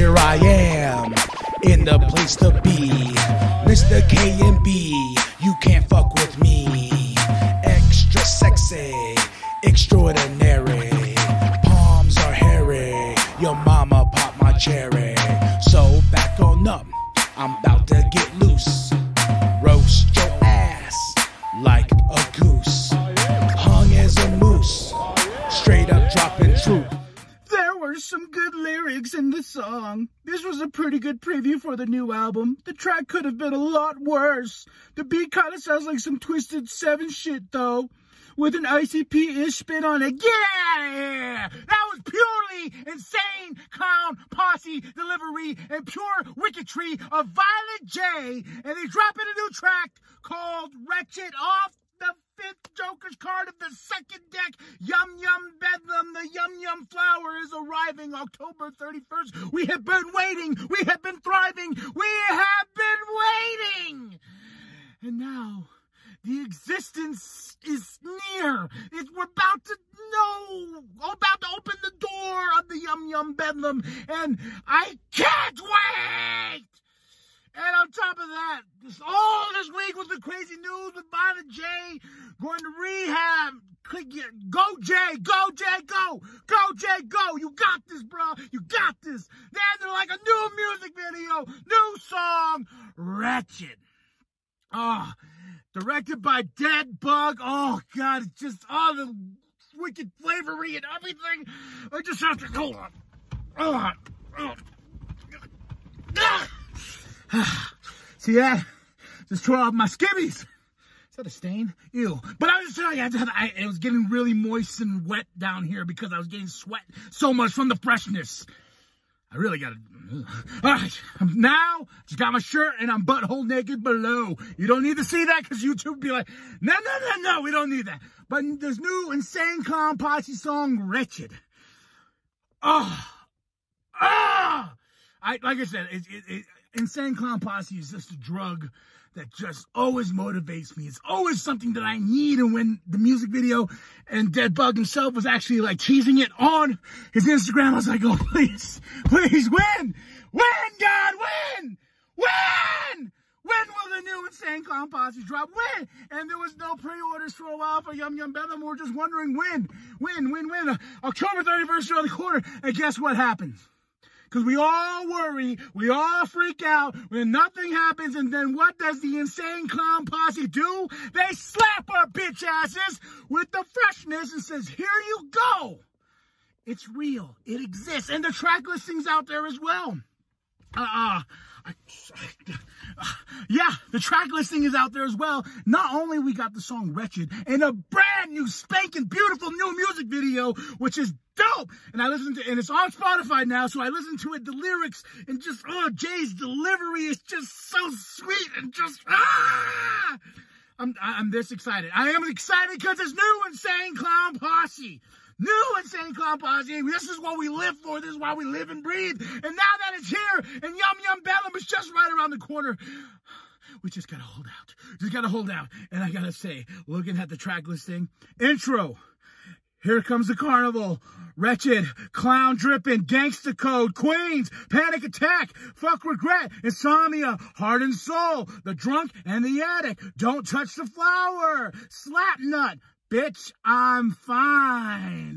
here I am in the place to be. Mr. K and B, you can't fuck with me. Extra sexy, extraordinary. Palms are hairy. Your mama popped my cherry. So back on up, I'm about to get loose. Roast your ass like a goose. Hung as a moose. Straight up dropping truth. Some good lyrics in the song. This was a pretty good preview for the new album. The track could have been a lot worse. The beat kind of sounds like some Twisted Seven shit, though, with an ICP-ish spin on it. Yeah! That was purely insane clown posse delivery and pure wicketry of Violent J. And they dropping a new track called Wretched off the fifth Joker's card of the second deck. Yum Yum the Yum Yum flower is arriving October 31st. We have been waiting. We have been thriving. We have been waiting. And now the existence is near. It, we're about to know, about to open the door of the Yum Yum Bedlam, and I can't wait. And on top of that, this, all this week was the crazy news with Bonnie J going to rehab. Go Jay, go Jay, go, go Jay, go. You got this, bro. You got this. They're like a new music video, new song, Wretched. Oh, directed by DEADBUG. Oh God, it's just all the wicked flavory and everything. I just have to hold on. Oh, oh. See that? Just tore off my skivvies. That a stain? Ew. But I was just telling you, I I, it was getting really moist and wet down here because I was getting sweat so much from the freshness. I really got to. All right, now just got my shirt and I'm butthole naked below. You don't need to see that because YouTube be like, no, no, no, no, we don't need that. But there's new Insane Clown Posse song, Wretched. Oh! Oh! I like I said, it, it, it, Insane Clown Posse is just a drug that just always motivates me. It's always something that I need. And when the music video and DEADBUG himself was actually like teasing it on his Instagram, I was like, oh, please, please win, win, God, win, win. When will the new Insane Clown Posse drop? When? And there was no pre-orders for a while for Yum Yum. We were just wondering when, when, when, when. Uh, October 31st around the corner. And guess what happens? Because we all worry, we all freak out when nothing happens, and then what does the insane clown posse do? They slap our bitch asses with the freshness and says, here you go. It's real. It exists. And the track listing's out there as well. Uh, uh, yeah, the track listing is out there as well. Not only we got the song Wretched and a brand new spanking beautiful new music video, which is dope. And I listened to, and it's on Spotify now, so I listened to it, the lyrics, and just, oh, Jay's delivery is just so sweet and just, ah! I'm, I'm this excited. I am excited because it's new Insane Clown Posse. New Insane Clown Posse. This is what we live for. This is why we live and breathe. And now that it's here, and Yum Yum Bedlam is just right around the corner, we just gotta hold out. Just gotta hold out. And I gotta say, looking at the track listing, intro. Here comes the carnival. Wretched, clown dripping, gangster code, Queens, panic attack, fuck regret, insomnia, heart and soul, the drunk and the addict, don't touch the flower, slap nut, Bitch, I'm fine.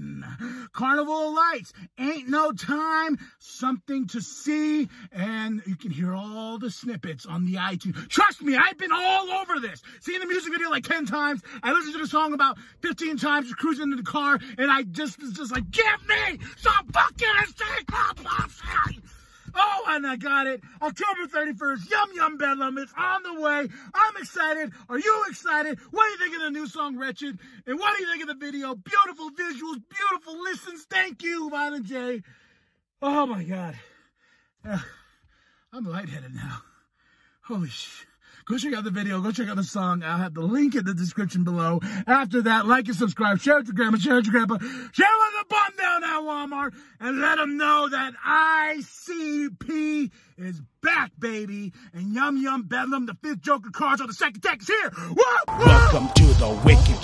Carnival Lights, ain't no time, something to see, and you can hear all the snippets on the iTunes. Trust me, I've been all over this. Seen the music video like 10 times. I listened to the song about 15 times, cruising in the car, and I just was just like, give me some fucking Oh, and I got it. October 31st, Yum Yum Bedlam. It's on the way. I'm excited. Are you excited? What do you think of the new song, Wretched? And what do you think of the video? Beautiful visuals, beautiful listens. Thank you, Violent J. Oh, my God. Uh, I'm lightheaded now. Holy shit. Go check out the video. Go check out the song. I'll have the link in the description below. After that, like and subscribe. Share it your grandma. Share it your grandpa. Share it with the bum down at Walmart. And let them know that ICP is back, baby. And Yum Yum Bedlam, the fifth Joker cards on the second deck is here. Woo! Welcome to the wicked